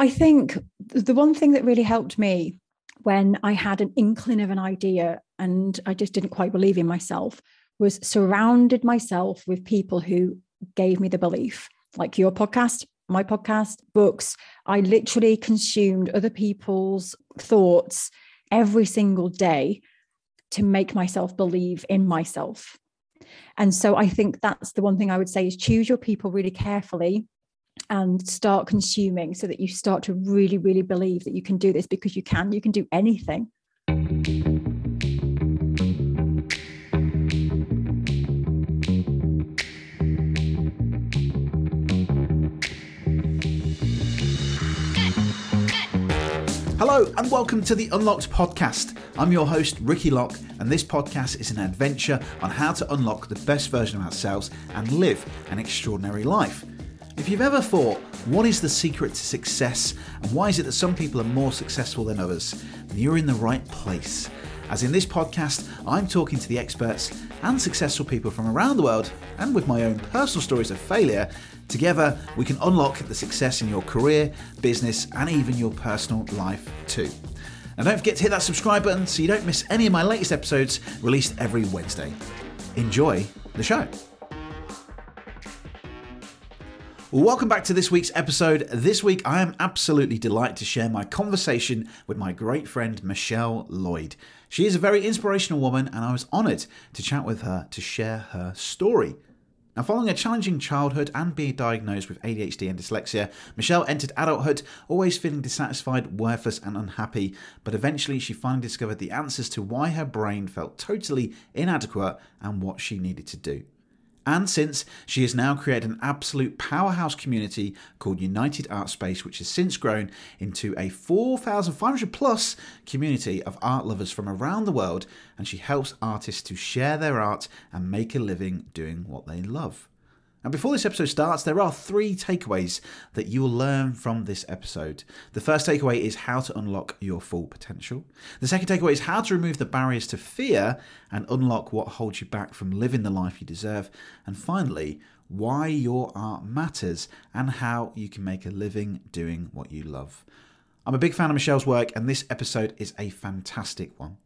I think the one thing that really helped me when I had an inkling of an idea and I just didn't quite believe in myself was surrounded myself with people who gave me the belief, like your podcast, my podcast, books. I literally consumed other people's thoughts every single day to make myself believe in myself. And so I think that's the one thing I would say is choose your people really carefully and start consuming so that you start to really, really believe that you can do this because you can, you can do anything. Hello, and welcome to the Unlocked podcast. I'm your host, Ricky Lock, and this podcast is an adventure on how to unlock the best version of ourselves and live an extraordinary life. If you've ever thought, what is the secret to success, and why is it that some people are more successful than others, then you're in the right place. As in this podcast, I'm talking to the experts and successful people from around the world, and with my own personal stories of failure Together, we can unlock the success in your career, business, and even your personal life too. And don't forget to hit that subscribe button so you don't miss any of my latest episodes released every Wednesday. Enjoy the show. Welcome back to this week's episode. This week, I am absolutely delighted to share my conversation with my great friend Michelle Lloyd. She is a very inspirational woman, and I was honoured to chat with her to share her story. Now, following a challenging childhood and being diagnosed with ADHD and dyslexia, Michelle entered adulthood always feeling dissatisfied, worthless, and unhappy. But eventually, she finally discovered the answers to why her brain felt totally inadequate and what she needed to do. And since she has now created an absolute powerhouse community called United Art Space, which has since grown into a 4,500 plus community of art lovers from around the world, and she helps artists to share their art and make a living doing what they love. And before this episode starts, there are three takeaways that you will learn from this episode. The first takeaway is how to unlock your full potential. The second takeaway is how to remove the barriers to fear and unlock what holds you back from living the life you deserve. And finally, why your art matters and how you can make a living doing what you love. I'm a big fan of Michelle's work, and this episode is a fantastic one.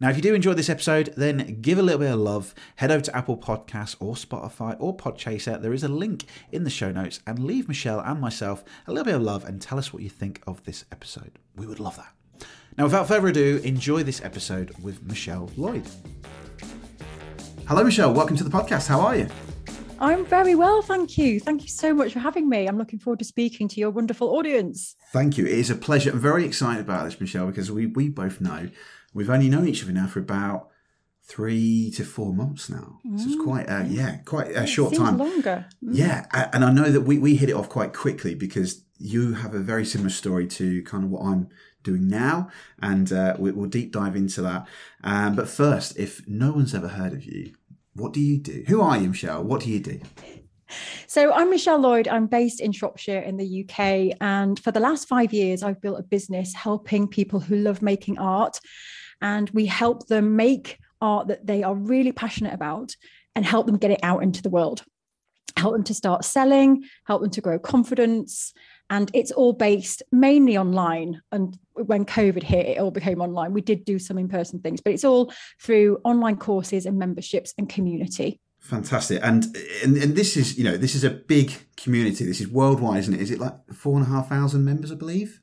Now, if you do enjoy this episode, then give a little bit of love. Head over to Apple Podcasts or Spotify or Podchaser. There is a link in the show notes and leave Michelle and myself a little bit of love and tell us what you think of this episode. We would love that. Now, without further ado, enjoy this episode with Michelle Lloyd. Hello, Michelle. Welcome to the podcast. How are you? I'm very well, thank you. Thank you so much for having me. I'm looking forward to speaking to your wonderful audience. Thank you. It is a pleasure. I'm very excited about this, Michelle, because we, we both know We've only known each other now for about three to four months now. Mm. So it's mm. quite, uh, yeah, quite a it short time. Longer. Mm. Yeah, and I know that we we hit it off quite quickly because you have a very similar story to kind of what I'm doing now, and uh, we, will deep dive into that. Um, but first, if no one's ever heard of you, what do you do? Who are you, Michelle? What do you do? So I'm Michelle Lloyd. I'm based in Shropshire in the UK. And for the last five years, I've built a business helping people who love making art and we help them make art that they are really passionate about and help them get it out into the world. Help them to start selling help them to grow confidence and it's all based mainly online. And when covid hit it all became online. We did do some in-person things but it's all through online courses and memberships and community. Fantastic. And, and and this is you know this is a big community. This is worldwide isn't it? Is it like four and a half thousand members i believe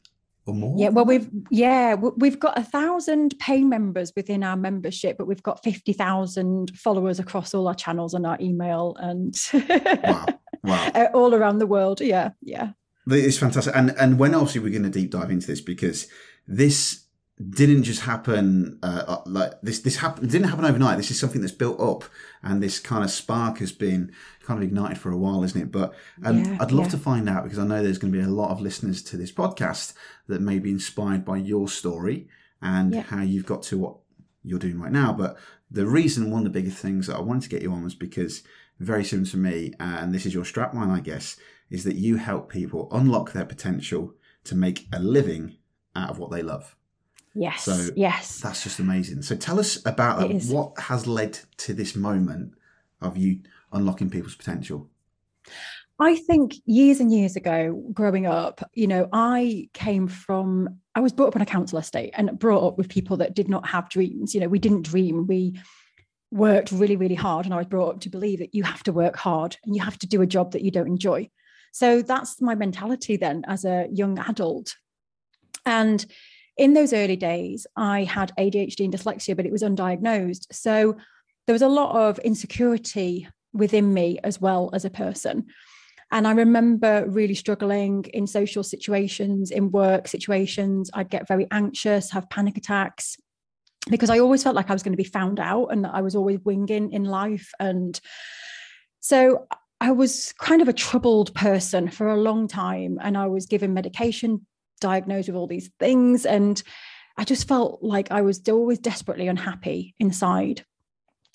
or more? Yeah, well, we've yeah we've got a thousand paying members within our membership, but we've got fifty thousand followers across all our channels and our email and wow. Wow. Uh, all around the world. Yeah, yeah. It's fantastic. And and when else are we going to deep dive into this? Because this didn't just happen uh, uh, like this this happened didn't happen overnight this is something that's built up and this kind of spark has been kind of ignited for a while isn't it but um, yeah, i'd love yeah. to find out because i know there's going to be a lot of listeners to this podcast that may be inspired by your story and yeah. how you've got to what you're doing right now but the reason one of the biggest things that i wanted to get you on was because very similar to me and this is your strapline i guess is that you help people unlock their potential to make a living out of what they love Yes. So yes, that's just amazing. So tell us about uh, what has led to this moment of you unlocking people's potential. I think years and years ago, growing up, you know, I came from, I was brought up on a council estate and brought up with people that did not have dreams. You know, we didn't dream. We worked really, really hard. And I was brought up to believe that you have to work hard and you have to do a job that you don't enjoy. So that's my mentality then as a young adult. And in those early days, I had ADHD and dyslexia, but it was undiagnosed. So there was a lot of insecurity within me as well as a person. And I remember really struggling in social situations, in work situations. I'd get very anxious, have panic attacks, because I always felt like I was going to be found out and that I was always winging in life. And so I was kind of a troubled person for a long time. And I was given medication, diagnosed with all these things. And I just felt like I was always desperately unhappy inside.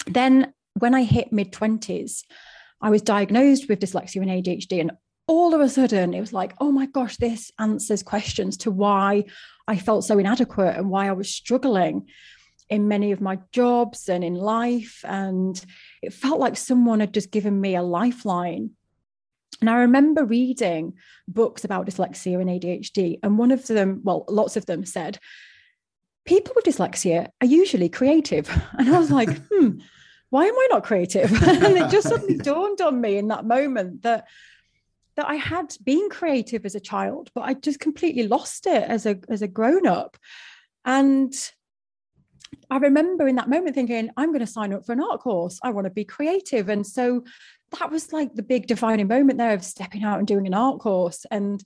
Then when I hit mid 20s, I was diagnosed with dyslexia and ADHD. And all of a sudden, it was like, oh my gosh, this answers questions to why I felt so inadequate and why I was struggling in many of my jobs and in life. And it felt like someone had just given me a lifeline. And I remember reading books about dyslexia and ADHD. And one of them, well, lots of them said, people with dyslexia are usually creative. And I was like, hmm, why am I not creative? and it just suddenly dawned on me in that moment that that I had been creative as a child, but I just completely lost it as a as a grown up. And I remember in that moment thinking, I'm going to sign up for an art course. I want to be creative. And so that was like the big defining moment there of stepping out and doing an art course and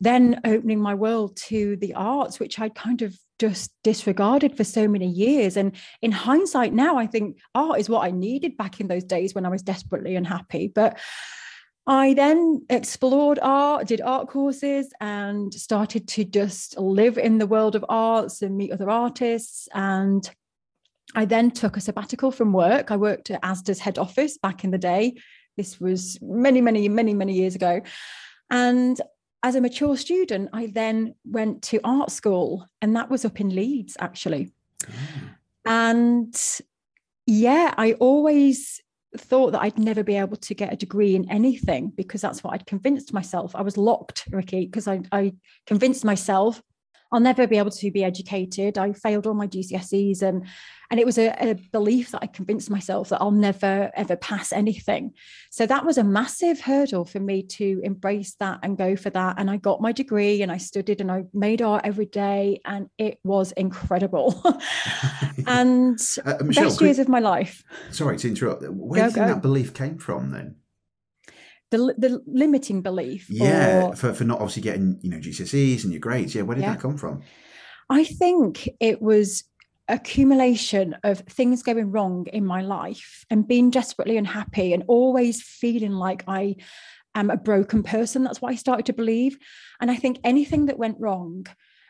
then opening my world to the arts, which I'd kind of just disregarded for so many years. And in hindsight, now I think art is what I needed back in those days when I was desperately unhappy. But I then explored art, did art courses, and started to just live in the world of arts and meet other artists. And I then took a sabbatical from work. I worked at ASDA's head office back in the day. This was many, many, many, many years ago. And as a mature student, I then went to art school, and that was up in Leeds, actually. Oh. And yeah, I always thought that I'd never be able to get a degree in anything because that's what I'd convinced myself. I was locked, Ricky, because I, I convinced myself I'll never be able to be educated. I failed all my GCSEs and and it was a, a, belief that I convinced myself that I'll never ever pass anything. So that was a massive hurdle for me to embrace that and go for that. And I got my degree and I studied and I made art every day and it was incredible. and uh, Michelle, best years could, of my life. Sorry to interrupt. Where go, do you think go. that belief came from then? The the limiting belief. Yeah, or, for, for not obviously getting you know GCSEs and your grades. Yeah, where did yeah. that come from? I think it was accumulation of things going wrong in my life and being desperately unhappy and always feeling like I am a broken person. That's what I started to believe. And I think anything that went wrong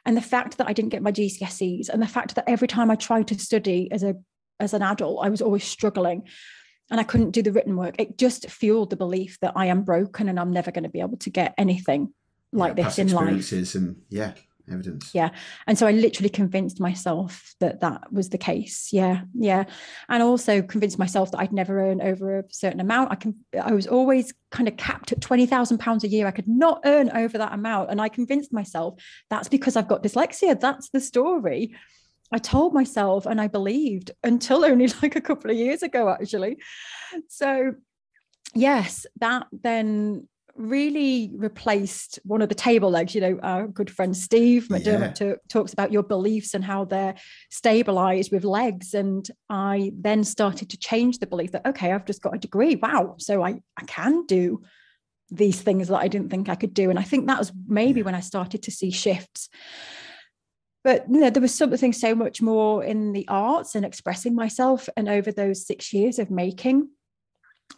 and the fact that I didn't get my GCSEs and the fact that every time I tried to study as a as an adult, I was always struggling and I couldn't do the written work. It just fueled the belief that I am broken and I'm never going to be able to get anything like yeah, this in life. And yeah, evidence. Yeah. And so I literally convinced myself that that was the case. Yeah. Yeah. And also convinced myself that I'd never earn over a certain amount. I can, I was always kind of capped at 20,000 pounds a year. I could not earn over that amount. And I convinced myself that's because I've got dyslexia. That's the story. I told myself and I believed until only like a couple of years ago, actually. So, yes, that then really replaced one of the table legs. You know, our good friend Steve McDermott yeah. talks about your beliefs and how they're stabilized with legs. And I then started to change the belief that, okay, I've just got a degree. Wow. So I, I can do these things that I didn't think I could do. And I think that was maybe yeah. when I started to see shifts but you know there was something so much more in the arts and expressing myself and over those six years of making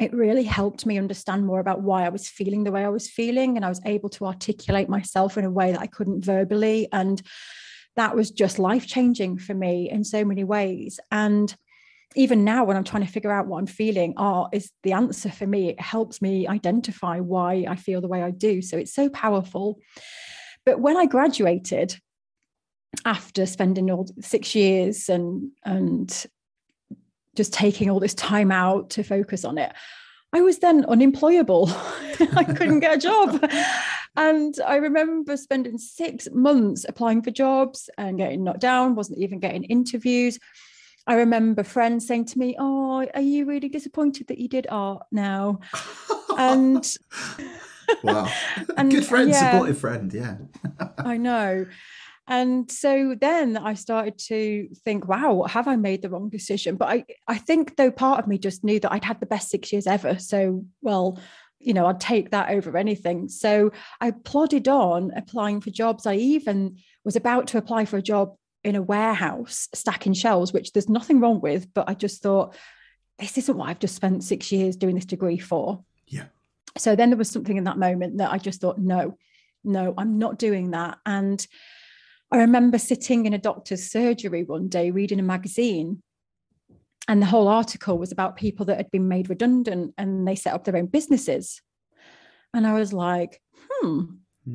it really helped me understand more about why i was feeling the way i was feeling and i was able to articulate myself in a way that i couldn't verbally and that was just life changing for me in so many ways. And even now when i'm trying to figure out what i'm feeling art is the answer for me. It helps me identify why i feel the way i do. So it's so powerful. But when i graduated after spending all six years and and just taking all this time out to focus on it I was then unemployable. I couldn't get a job. And I remember spending six months applying for jobs and getting knocked down, wasn't even getting interviews. I remember friends saying to me, Oh, are you really disappointed that you did art now? and wow. And, Good friend, yeah, supportive friend. Yeah. I know. And so then I started to think, wow, have I made the wrong decision? But I, I think though part of me just knew that I'd had the best six years ever. So, well, you know, I'd take that over anything. So I plodded on applying for jobs. I even was about to apply for a job in a warehouse stacking shelves, which there's nothing wrong with, but I just thought, this isn't what I've just spent six years doing this degree for. Yeah. So then there was something in that moment that I just thought, no, no, I'm not doing that. And I remember sitting in a doctor's surgery one day reading a magazine, and the whole article was about people that had been made redundant and they set up their own businesses. And I was like, hmm,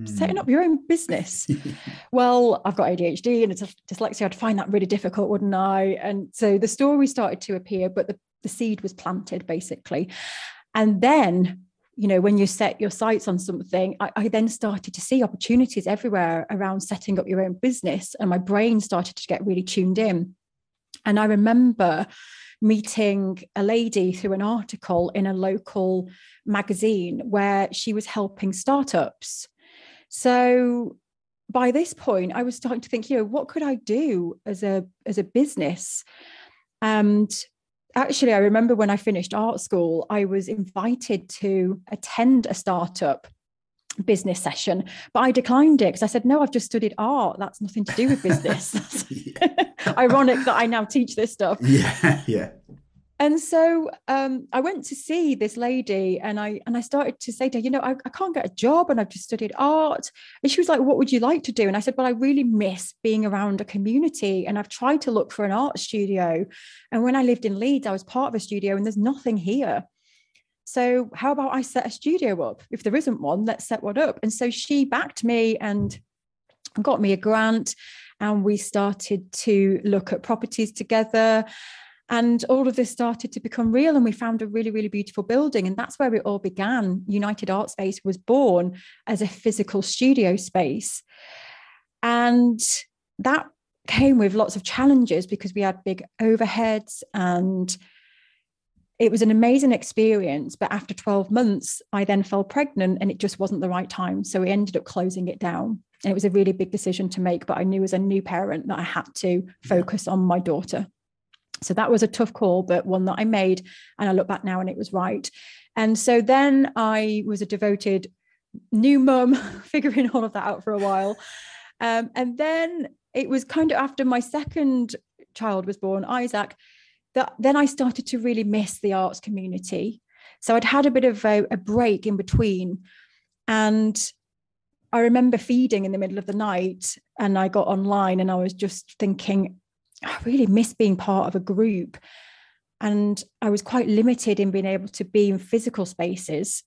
setting up hmm. your own business. well, I've got ADHD and it's dyslexia. I'd find that really difficult, wouldn't I? And so the story started to appear, but the, the seed was planted basically. And then you know, when you set your sights on something, I, I, then started to see opportunities everywhere around setting up your own business. And my brain started to get really tuned in. And I remember meeting a lady through an article in a local magazine where she was helping startups. So by this point, I was starting to think, you know, what could I do as a as a business? And actually, I remember when I finished art school, I was invited to attend a startup business session, but I declined it because I said, no, I've just studied art. That's nothing to do with business. Ironic that I now teach this stuff. Yeah, yeah and so um, I went to see this lady, and I and I started to say to her, you know, I, I, can't get a job, and I've just studied art. And she was like, "What would you like to do?" And I said, "Well, I really miss being around a community, and I've tried to look for an art studio. And when I lived in Leeds, I was part of a studio, and there's nothing here. So how about I set a studio up? If there isn't one, let's set one up." And so she backed me and got me a grant, and we started to look at properties together and all of this started to become real, and we found a really, really beautiful building. And that's where it all began. United Art Space was born as a physical studio space. And that came with lots of challenges because we had big overheads and it was an amazing experience. But after 12 months, I then fell pregnant and it just wasn't the right time. So we ended up closing it down. And it was a really big decision to make. But I knew as a new parent that I had to focus on my daughter. So that was a tough call, but one that I made. And I look back now and it was right. And so then I was a devoted new mum, figuring all of that out for a while. Um, and then it was kind of after my second child was born, Isaac, that then I started to really miss the arts community. So I'd had a bit of a, a break in between. And I remember feeding in the middle of the night and I got online and I was just thinking, I really miss being part of a group. And I was quite limited in being able to be in physical spaces.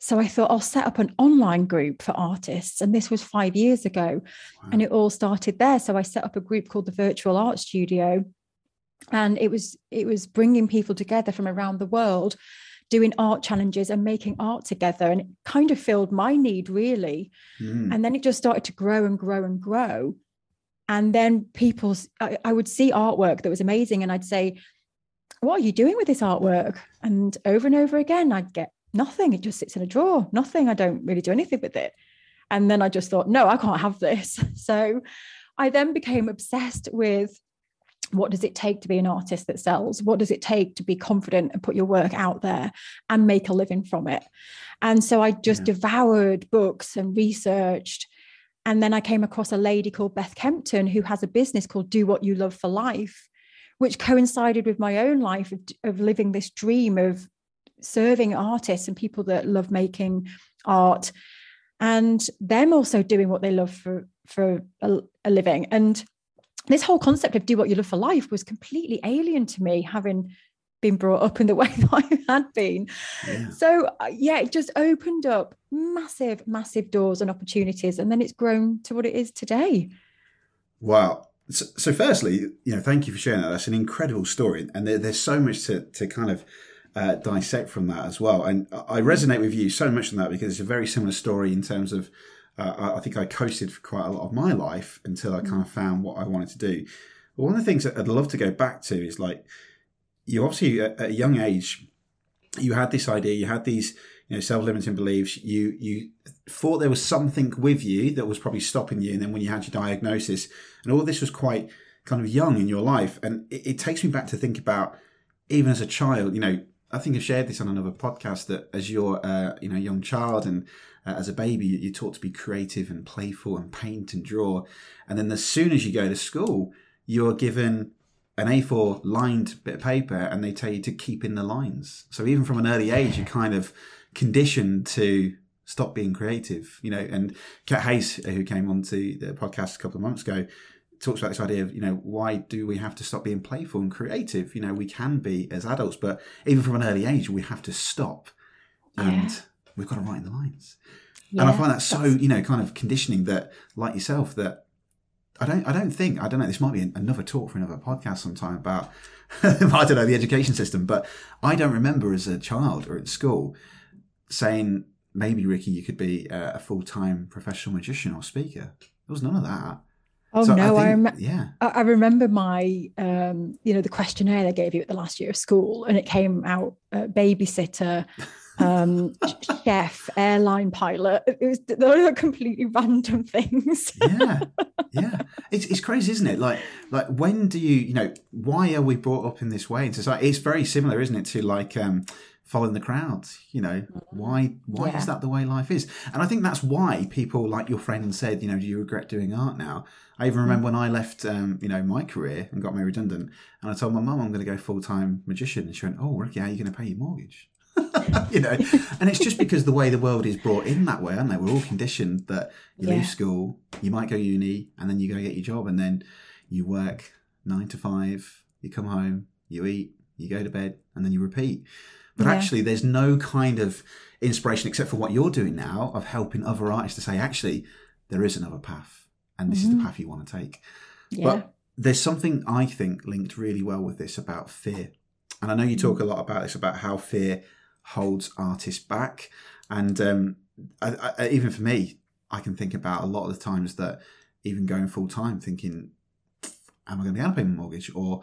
So I thought I'll set up an online group for artists. And this was five years ago. Wow. And it all started there. So I set up a group called the Virtual Art Studio. And it was it was bringing people together from around the world doing art challenges and making art together and it kind of filled my need really mm. and then it just started to grow and grow and grow and then people's I, I would see artwork that was amazing and i'd say what are you doing with this artwork? And over and over again i'd get nothing. It just sits in a drawer. Nothing. I don't really do anything with it. And then i just thought no i can't have this. So i then became obsessed with what does it take to be an artist that sells? What does it take to be confident and put your work out there and make a living from it? And so i just yeah. devoured books and researched and then I came across a lady called Beth Kempton who has a business called Do What You Love for Life, which coincided with my own life of, of living this dream of serving artists and people that love making art and them also doing what they love for for a, a, living. And this whole concept of do what you love for life was completely alien to me having been brought up in the way that I had been. Yeah. So uh, yeah, it just opened up massive, massive doors and opportunities, and then it's grown to what it is today. Wow. So, so firstly, you know, thank you for sharing that. That's an incredible story, and there, there's so much to to kind of uh, dissect from that as well. And I resonate with you so much on that because it's a very similar story in terms of uh, I think I coasted for quite a lot of my life until I kind of found what I wanted to do. But one of the things that I'd love to go back to is like you obviously at a young age you had this idea, you had these you know self-limiting beliefs. You you thought there was something with you that was probably stopping you, and then when you had your diagnosis, and all this was quite kind of young in your life, and it, it takes me back to think about even as a child, you know, I think I've shared this on another podcast that as you're, uh, you know, young child and uh, as a baby, you're taught to be creative and playful and paint and draw. And then as soon as you go to school, you're given an A4 lined bit of paper and they tell you to keep in the lines. So even from an early age, you're kind of conditioned to stop being creative, you know. And Kat Hayes, uh, who came onto the podcast a couple of months ago, talks about this idea of you know why do we have to stop being playful and creative you know we can be as adults but even from an early age we have to stop and yeah. we've got to write in the lines yeah, and i find that so you know kind of conditioning that like yourself that i don't i don't think i don't know this might be another talk for another podcast sometime about i don't know the education system but i don't remember as a child or at school saying maybe ricky you could be a full-time professional magician or speaker there was none of that Oh so no, I, think, I remember. Yeah, I, remember my, um, you know, the questionnaire they gave you at the last year of school, and it came out uh, babysitter, um, chef, airline pilot. It was those are completely random things. yeah, yeah, it's it's crazy, isn't it? Like like when do you, you know, why are we brought up in this way in society? It's very similar, isn't it, to like. um following the crowds you know why why yeah. is that the way life is and i think that's why people like your friend said you know do you regret doing art now I even remember when I left, um, you know, my career and got made redundant, and I told my mum I'm going to go full time magician, and she went, "Oh, Ricky, how are you going to pay your mortgage?" you know, and it's just because the way the world is brought in that way, aren't they? We're all conditioned that you yeah. leave school, you might go uni, and then you go get your job, and then you work nine to five, you come home, you eat, you go to bed, and then you repeat. But yeah. actually, there's no kind of inspiration except for what you're doing now of helping other artists to say, actually, there is another path and this mm-hmm. is the mm-hmm. path you want to take. Yeah. But there's something I think linked really well with this about fear. And I know you talk a lot about this about how fear holds artists back. And um, I, I, even for me, I can think about a lot of the times that even going full time, thinking, "Am I going to be able to pay my mortgage?" or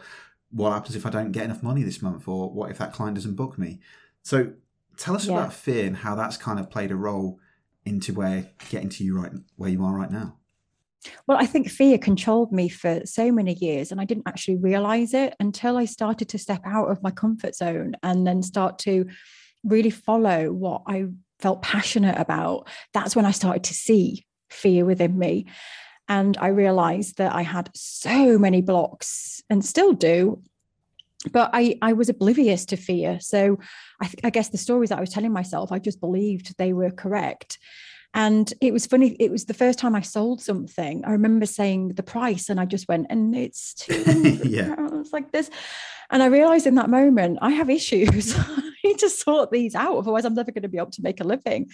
"What happens if I don't get enough money this month?" or "What if that client doesn't book me?" So, tell us yeah. about fear and how that's kind of played a role into where getting to you right where you are right now. Well, I think fear controlled me for so many years, and I didn't actually realize it until I started to step out of my comfort zone and then start to really follow what I felt passionate about. That's when I started to see fear within me. And I realized that I had so many blocks and still do. But I, I was oblivious to fear. So I, th- I guess the stories that I was telling myself, I just believed they were correct. And it was funny. It was the first time I sold something. I remember saying the price, and I just went, and it's two yeah. pounds like this. And I realized in that moment, I have issues. I need to sort these out. Otherwise, I'm never going to be able to make a living.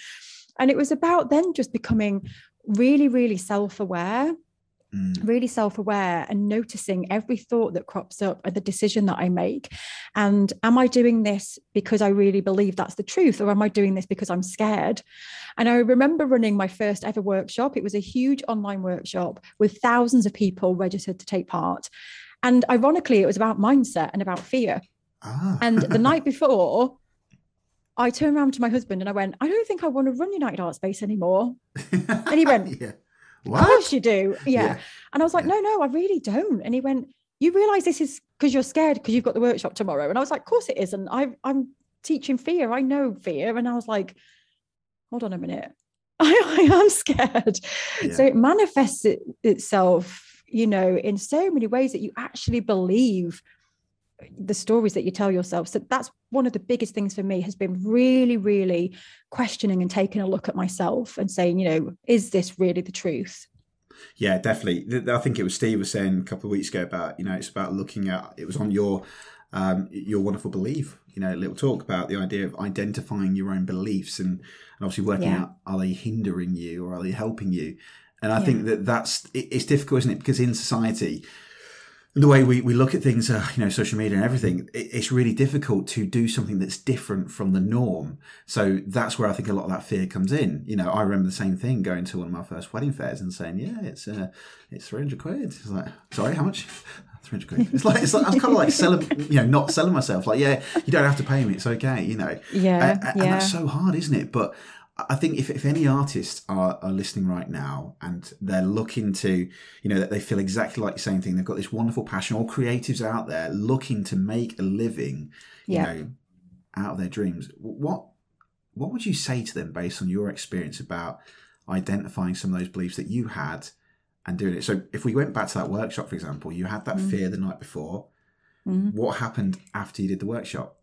And it was about then just becoming really, really self aware Mm. really self aware and noticing every thought that crops up and the decision that I make. And am I doing this because I really believe that's the truth, or am I doing this because I'm scared? And I remember running my first ever workshop. It was a huge online workshop with thousands of people registered to take part. And ironically, it was about mindset and about fear. Ah. and the night before, I turned around to my husband and I went, I don't think I want to run United Art Space anymore. and he went, yeah. What? Of course you do. Yeah. yeah. And I was like, no, no, I really don't. And he went, you realize this is because you're scared because you've got the workshop tomorrow. And I was like, of course it isn't. I, I'm teaching fear. I know fear. And I was like, hold on a minute. I, I am scared. Yeah. So it manifests it, itself, you know, in so many ways that you actually believe the stories that you tell yourself. So that's one of the biggest things for me has been really, really questioning and taking a look at myself and saying, you know, is this really the truth? Yeah, definitely. I think it was Steve was saying a couple of weeks ago about, you know, it's about looking at it was on your um, your wonderful belief, you know, a little talk about the idea of identifying your own beliefs and, and obviously working yeah. out are they hindering you or are they helping you? And I yeah. think that that's it, it's difficult, isn't it? Because in society, the way we, we look at things, uh, you know, social media and everything, it, it's really difficult to do something that's different from the norm. So that's where I think a lot of that fear comes in. You know, I remember the same thing going to one of my first wedding fairs and saying, "Yeah, it's uh, it's three hundred quid." It's like, sorry, how much? Three hundred quid. It's like it's like I'm kind of like selling, you know, not selling myself. Like, yeah, you don't have to pay me. It's okay, you know. Yeah, and, and yeah. that's so hard, isn't it? But I think if, if any artists are, are listening right now and they're looking to, you know, that they feel exactly like the same thing, they've got this wonderful passion, all creatives out there looking to make a living, you Yeah. know, out of their dreams. What what would you say to them based on your experience about identifying some of those beliefs that you had and doing it? So if we went back to that workshop, for example, you had that Mm. fear the night before. Mhm. What happened after you did the workshop?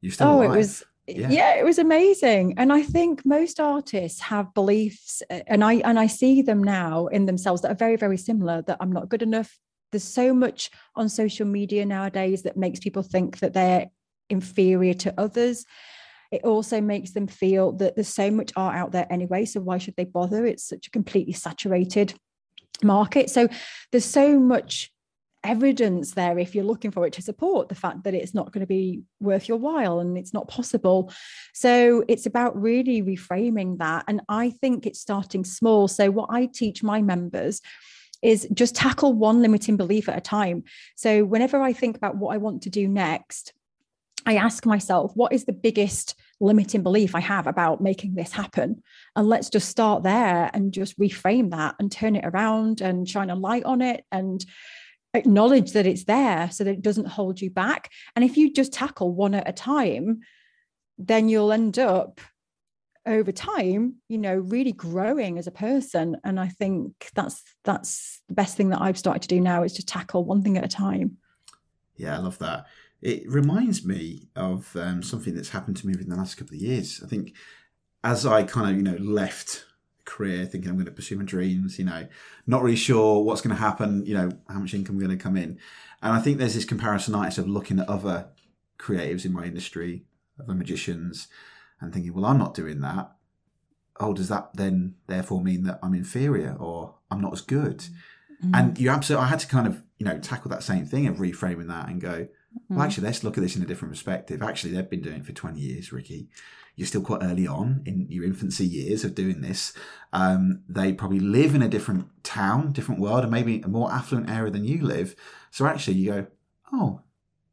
You're still oh alive. it was Yeah. yeah. it was amazing and i think most artists have beliefs and i and i see them now in themselves that are very very similar that i'm not good enough there's so much on social media nowadays that makes people think that they're inferior to others it also makes them feel that there's so much art out there anyway so why should they bother it's such a completely saturated market so there's so much evidence there if you're looking for it to support the fact that it's not going to be worth your while and it's not possible. So it's about really reframing that. And I think it's starting small. So, what I teach my members is just tackle one limiting belief at a time. So, whenever I think about what I want to do next, I ask myself, what is the biggest limiting belief I have about making this happen? And let's just start there and just reframe that and turn it around and shine a light on it and acknowledge that it's there so that it doesn't hold you back. And if you just tackle one at a time, then you'll end up over time, you know, really growing as a person. And I think that's that's the best thing that I've started to do now is to tackle one thing at a time. Yeah, I love that. It reminds me of um, something that's happened to me within the last couple of years. I think as I kind of, you know, left career thinking I'm going to pursue my dreams, you know, not really sure what's going to happen, you know, how much income going to come in. And I think there's this comparisonitis of looking at other creatives in my industry, other magicians, and thinking, well, I'm not doing that. Oh, does that then therefore mean that I'm inferior or I'm not as good? Mm. And you absolutely, I had to kind of, you know, tackle that same thing of reframing that and go, well, actually, let's look at this in a different perspective. Actually, they've been doing it for 20 years, Ricky. You're still quite early on in your infancy years of doing this. Um, they probably live in a different town, different world, and maybe a more affluent area than you live. So actually, you go, oh,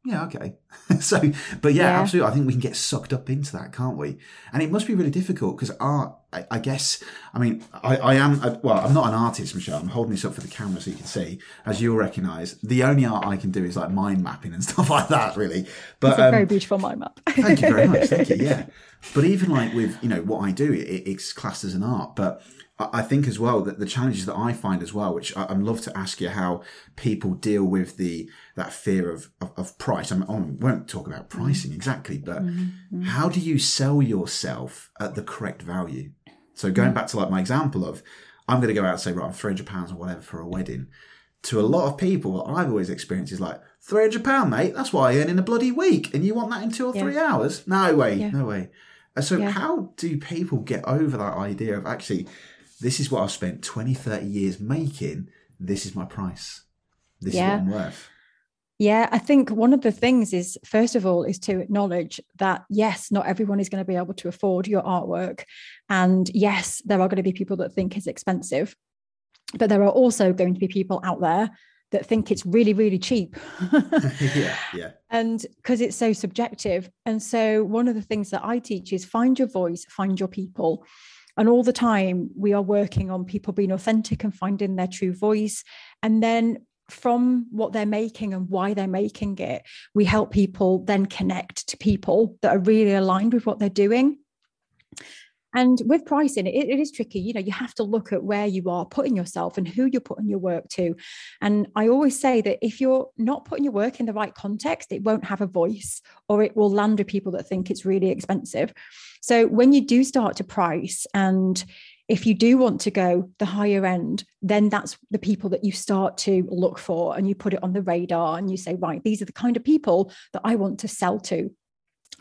yeah, okay. so, but yeah, Yeah. absolutely. I think we can get sucked up into that, can't we? And it must be really difficult because art, I, I guess, I mean, I, I am, uh, well, I'm not an artist, Michelle. I'm holding this up for the camera so you can see. As you'll recognize, the only art I can do is like mind mapping and stuff like that, really. But it's a um, very beautiful mind map. Thank you very much. Thank you. Yeah. But even like with, you know, what I do, it, it's classed as an art. But I think as well that the challenges that I find as well, which I'd love to ask you how people deal with the that fear of, of, of price. I, mean, oh, I won't talk about mm-hmm. pricing exactly, but mm-hmm. Mm-hmm. how do you sell yourself at the correct value? So going back to like my example of, I'm going to go out and say, right, I'm 300 pounds or whatever for a wedding. To a lot of people, what I've always experienced is like, 300 pound, mate. That's what I earn in a bloody week, and you want that in two or Yeah. three hours? No way, Yeah. no way. So Yeah. how do people get over that idea of actually, this is what I've spent 20, 30 years making. This is my price. This Yeah. is what I'm worth. Yeah, I think one of the things is, first of all, is to acknowledge that yes, not everyone is going to be able to afford your artwork. And yes, there are going to be people that think it's expensive, but there are also going to be people out there that think it's really, really cheap. yeah, yeah. and because it's so subjective. And so, one of the things that I teach is find your voice, find your people. And all the time, we are working on people being authentic and finding their true voice. And then, from what they're making and why they're making it, we help people then connect to people that are really aligned with what they're doing. And with pricing, it, it is tricky. You know, you have to look at where you are putting yourself and who you're putting your work to. And I always say that if you're not putting your work in the right context, it won't have a voice or it will land with people that think it's really expensive. So when you do start to price and if you do want to go the higher end, then that's the people that you start to look for and you put it on the radar and you say, right, these are the kind of people that I want to sell to.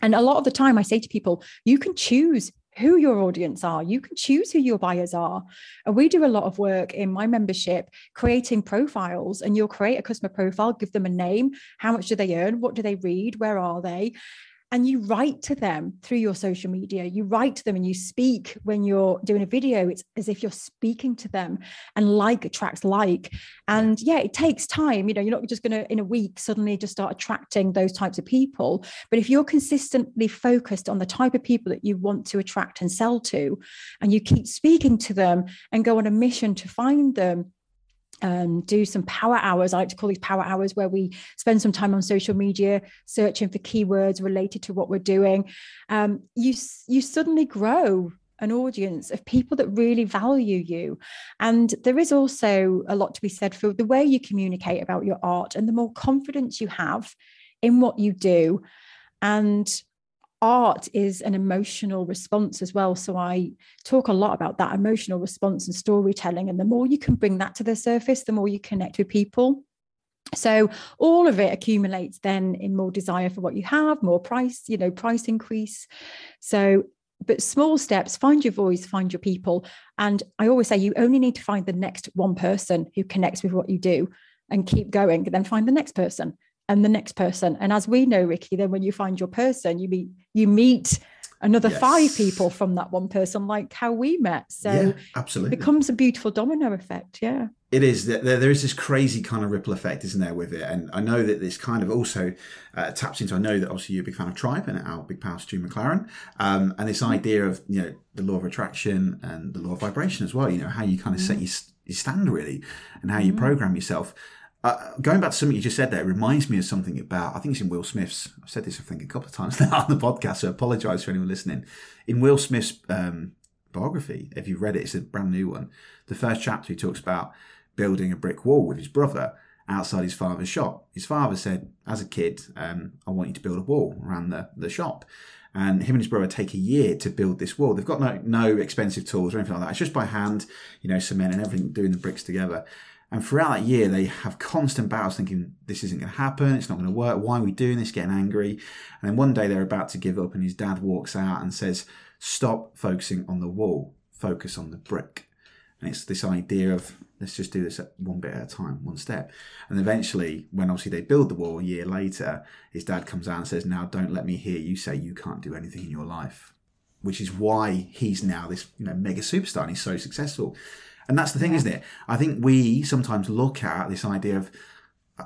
And a lot of the time, I say to people, you can choose who your audience are. You can choose who your buyers are. And we do a lot of work in my membership creating profiles, and you'll create a customer profile, give them a name, how much do they earn, what do they read, where are they? And you write to them through your social media. You write to them and you speak when you're doing a video. It's as if you're speaking to them and like attracts like. And yeah it takes time. You know you're not just going to in a week suddenly just start attracting those types of people. But if you're consistently focused on the type of people that you want to attract and sell to and you keep speaking to them and go on a mission to find them um, do some power hours. I like to call these power hours where we spend some time on social media searching for keywords related to what we're doing. Um, you you suddenly grow an audience of people that really value you. And there is also a lot to be said for the way you communicate about your art and the more confidence you have in what you do. And art is an emotional response as well. So I talk a lot about that emotional response and storytelling. And the more you can bring that to the surface, the more you connect with people. So all of it accumulates then in more desire for what you have, more price, you know, price increase. So but small steps find your voice find your people and i always say you only need to find the next one person who connects with what you do and keep going then find the next person and the next person. And as we know, Ricky, then when you find your person, you meet you meet another yes. five people from that one person, like how we met. So yeah, absolutely, it becomes a beautiful domino effect. Yeah. It is. There, there is this crazy kind of ripple effect, isn't there, with it? And I know that this kind of also uh, taps into. I know that obviously you're a big fan of Tribe and our big pal Stu McLaren, um, and this idea of you know the law of attraction and the law of vibration as well. You know how you kind of set mm-hmm. your, your stand really, and how you mm-hmm. program yourself. Uh, going back to something you just said there, it reminds me of something about, I think it's in Will Smith's, I've said this, I think, a couple of times now on the podcast, so I apologize for anyone listening. In Will Smith's um, biography, if you've read it, it's a brand new one. The first chapter, he talks about building a brick wall with his brother outside his father's shop. His father said, as a kid, um, I want you to build a wall around the, the shop. And him and his brother take a year to build this wall. They've got no, no expensive tools or anything like that. It's just by hand, you know, cement and everything, doing the bricks together. And throughout that year, they have constant battles thinking, this isn't going to happen. It's not going to work. Why are we doing this? Getting angry. And then one day they're about to give up, and his dad walks out and says, Stop focusing on the wall, focus on the brick. And it's this idea of let's just do this one bit at a time, one step. And eventually, when obviously they build the wall a year later, his dad comes out and says, Now don't let me hear you say you can't do anything in your life. Which is why he's now this you know mega superstar and he's so successful. And that's the thing, yeah. isn't it? I think we sometimes look at this idea of,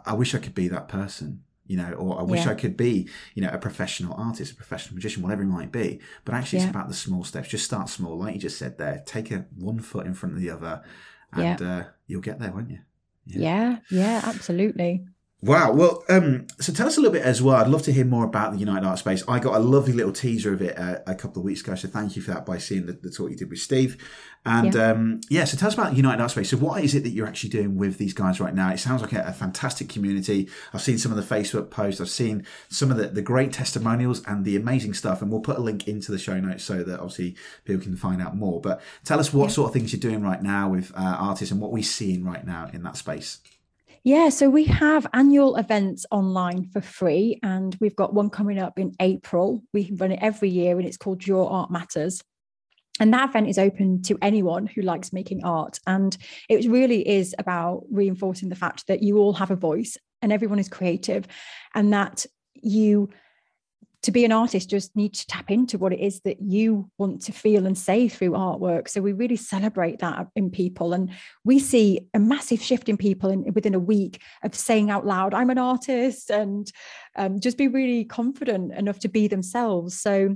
I wish I could be that person, you know, or I wish yeah. I could be, you know, a professional artist, a professional magician, whatever it might be. But actually, yeah. it's about the small steps. Just start small, like you just said there. Take a one foot in front of the other, and uh, you'll get there, won't you? Yeah, yeah, absolutely. Wow. Well, um, so tell us a little bit as well. I'd love to hear more about the United Art Space. I got a lovely little teaser of it uh, a couple of weeks ago. So thank you for that by seeing the, the talk you did with Steve. And yeah. Um, yeah, so tell us about United Art Space. So what is it that you're actually doing with these guys right now? It sounds like a, a fantastic community. I've seen some of the Facebook posts. I've seen some of the, the great testimonials and the amazing stuff. And we'll put a link into the show notes so that obviously people can find out more. But tell us what yeah. sort of things you're doing right now with uh, artists and what we're seeing right now in that space. Yeah, so we have annual events online for free, and we've got one coming up in April. We run it every year, and it's called Your Art Matters. And that event is open to anyone who likes making art. And it really is about reinforcing the fact that you all have a voice and everyone is creative, and that you to be an artist just need to tap into what it is that you want to feel and say through artwork. So we really celebrate that in people. And we see a massive shift in people in, within a week of saying out loud i'm an artist and um, just be really confident enough to be themselves. So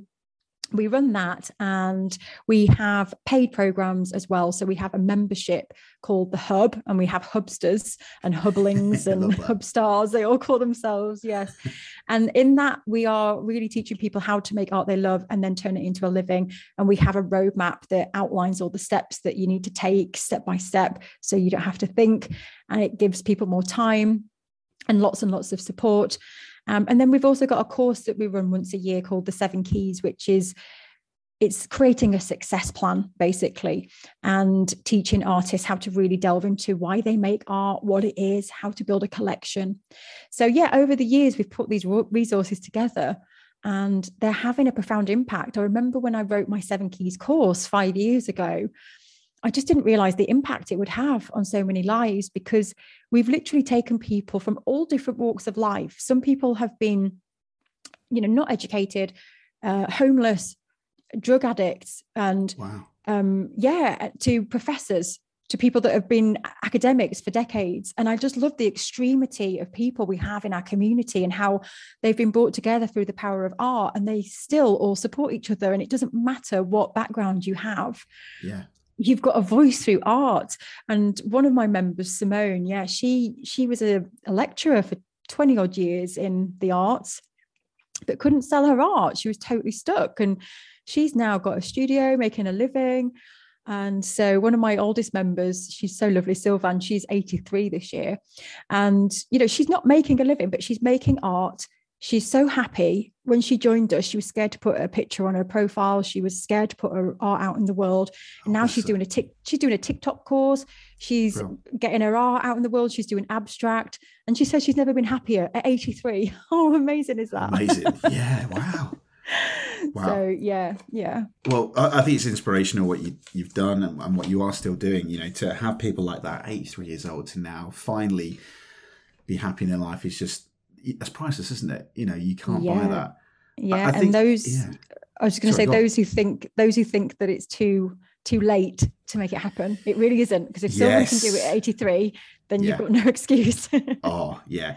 we run that and we have paid programs as well. So we have a membership called the Hub, and we have Hubsters and Hublings and Hubstars, they all call themselves. Yes. and in that, we are really teaching people how to make art they love and then turn it into a living. And we have a roadmap that outlines all the steps that you need to take step by step so you don't have to think. And it gives people more time and lots and lots of support. Um, and then we've also got a course that we run once a year called the Seven Keys, which is it's creating a success plan basically and teaching artists how to really delve into why they make art what it is how to build a collection so yeah over the years we've put these resources together and they're having a profound impact. I remember when I wrote my Seven Keys course five years ago, I just didn't realize the impact it would have on so many lives because we've literally taken people from all different walks of life. Some people have been, you know, not educated, uh, homeless, drug addicts, and wow. um, yeah, to professors to people that have been academics for decades. And I just love the extremity of people we have in our community and how they've been brought together through the power of art and they still all support each other. And it doesn't matter what background you have. Yeah. You've got a voice through art. And one of my members, Simone, yeah, she she was a, a lecturer for 20 odd years in the arts, but couldn't sell her art. She was totally stuck. And she's now got a studio making a living and so one of my oldest members, she's so lovely, Sylvan, she's 83 this year. And, you know, she's not making a living, but she's making art. She's so happy. When she joined us, she was scared to put a picture on her profile. She was scared to put her art out in the world. And oh, now she's doing a tick, she's doing a TikTok course. She's Brilliant. getting her art out in the world. She's doing abstract. And she says she's never been happier at 83. Oh, amazing is that? Amazing. Yeah. Wow. Wow. So yeah, yeah. Well, I, I, think it's inspirational what you, you've done and, and, what you are still doing. You know, to have people like that, 83 years old, to now finally be happy in their life is just that's priceless, isn't it? You know, you can't yeah. buy that. Yeah, I, I think, and those. Yeah. I was just going to say those who think those who think that it's too too late to make it happen. It really isn't because if someone can do it at 83, then you've got no excuse. oh yeah,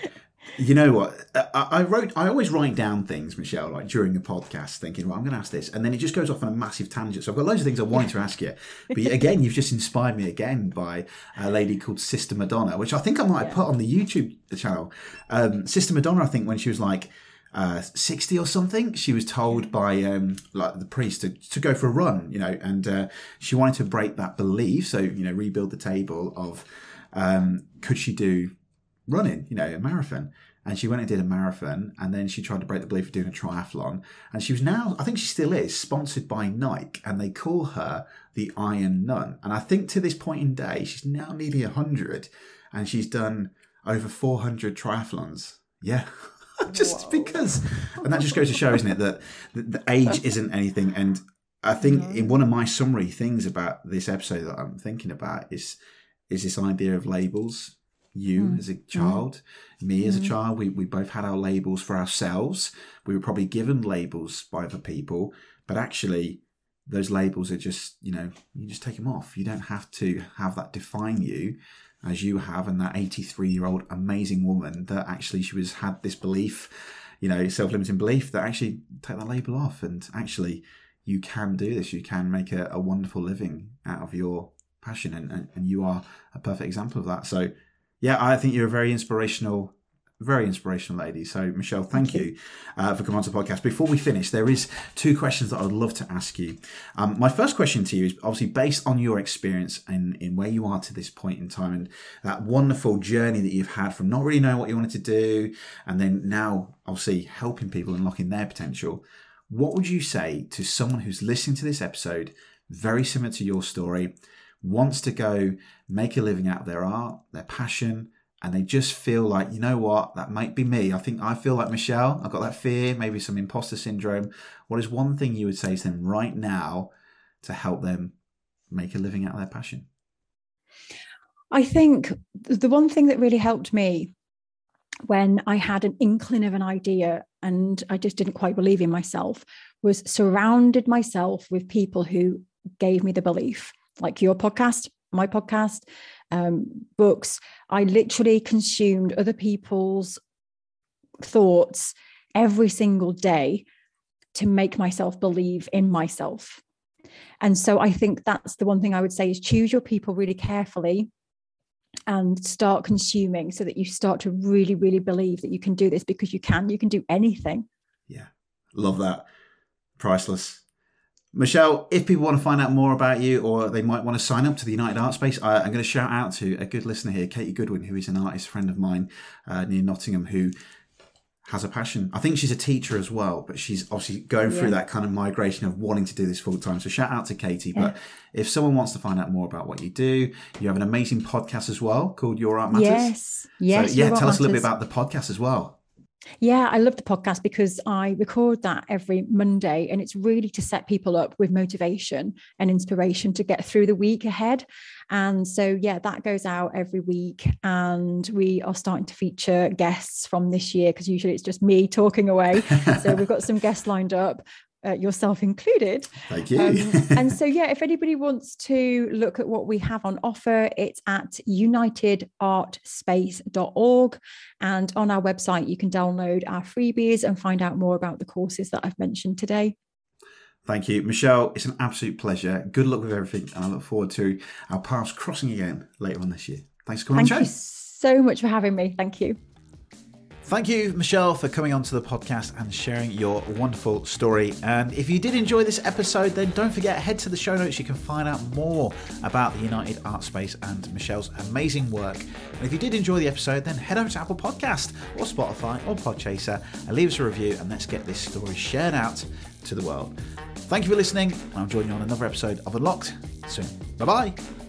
you know what? I, I, wrote. I always write down things, Michelle, like during the podcast, thinking, "Well, I'm going to ask this," and then it just goes off on a massive tangent. So I've got loads of things I wanted to ask you, but again, you've just inspired me again by a lady called Sister Madonna, which I think I might have put on the YouTube channel. Um, Sister Madonna, I think when she was like uh, 60 or something, she was told by um, like the priest to, to go for a run, you know, and uh, she wanted to break that belief. So, you know, rebuild the table of um, could she do running, you know, a marathon. And she went and did a marathon, and then she tried to break the belief of doing a triathlon. And she was now, I think she still is, sponsored by Nike, and they call her the Iron Nun. And I think to this point in day, she's now nearly 100, and she's done over 400 triathlons. Yeah. just Whoa. because. And that just goes to show, isn't it, that the, the age isn't anything. And I think in one of my summary things about this episode that I'm thinking about is is this idea of labels you mm. as a child, mm. me as a mm. child. We, we both had our labels for ourselves. We were probably given labels by other people, but actually, those labels are just, you know, you just take them off. You don't have to have that define you as you have and that 83 year old amazing woman that actually she was had this belief, you know, self limiting belief that actually take that label off and actually you can do this. You can make a, a wonderful living out of your passion and, and, and you are a perfect example of that. So yeah, I think you're a very inspirational very inspirational lady. So, Michelle, thank, thank you, you uh, for coming on to the podcast. Before we finish, there is two questions that I would love to ask you. Um, my first question to you is obviously based on your experience and in where you are to this point in time and that wonderful journey that you've had from not really knowing what you wanted to do and then now obviously helping people unlocking their potential. What would you say to someone who's listening to this episode, very similar to your story, wants to go make a living out of their art, their passion, and they just feel like, you know what, that might be me. I think I feel like Michelle. I've got that fear, maybe some imposter syndrome. What is one thing you would say to them right now to help them make a living out of their passion? I think the one thing that really helped me when I had an inkling of an idea and I just didn't quite believe in myself was surrounded myself with people who gave me the belief like your podcast, my podcast, um, books. I literally consumed other people's thoughts every single day to make myself believe in myself. And so I think that's the one thing I would say is choose your people really carefully and start consuming so that you start to really, really believe that you can do this because you can, you can do anything. Yeah. Love that. Priceless. Michelle, if people want to find out more about you or they might want to sign up to the United Art Space, I, am going to shout out to a good listener here, Katie Goodwin, who is an artist friend of mine uh, near Nottingham, who has a passion. I think she's a teacher as well, but she's obviously going yeah. through that kind of migration of wanting to do this full time. So shout out to Katie. But if someone wants to find out more about what you do, you have an amazing podcast as well called Your Art Matters. Yes. Yes. So, yeah, tell us a little bit about the podcast as well. Yeah, I love the podcast because I record that every Monday and it's really to set people up with motivation and inspiration to get through the week ahead. And so, yeah, that goes out every week. And we are starting to feature guests from this year because usually it's just me talking away. so, we've got some guests lined up uh, yourself included. Thank you. Um, and so, yeah, if anybody wants to look at what we have on offer, it's at unitedartspace.org. And on our website, you can download our freebies and find out more about the courses that I've mentioned today. Thank you. Michelle, it's an absolute pleasure. Good luck with everything. And I look forward to our paths crossing again later on this year. Thanks for coming Thank on the show. Thank you so much for having me. Thank you. Thank you, Michelle, for coming onto the podcast and sharing your wonderful story. And if you did enjoy this episode, then don't forget, head to the show notes. You can find out more about the United Art Space and Michelle's amazing work. And if you did enjoy the episode, then head over to Apple Podcast or Spotify or Podchaser and leave us a review and let's get this story shared out to the world. Thank you for listening. I'll join you on another episode of Unlocked soon. Bye bye.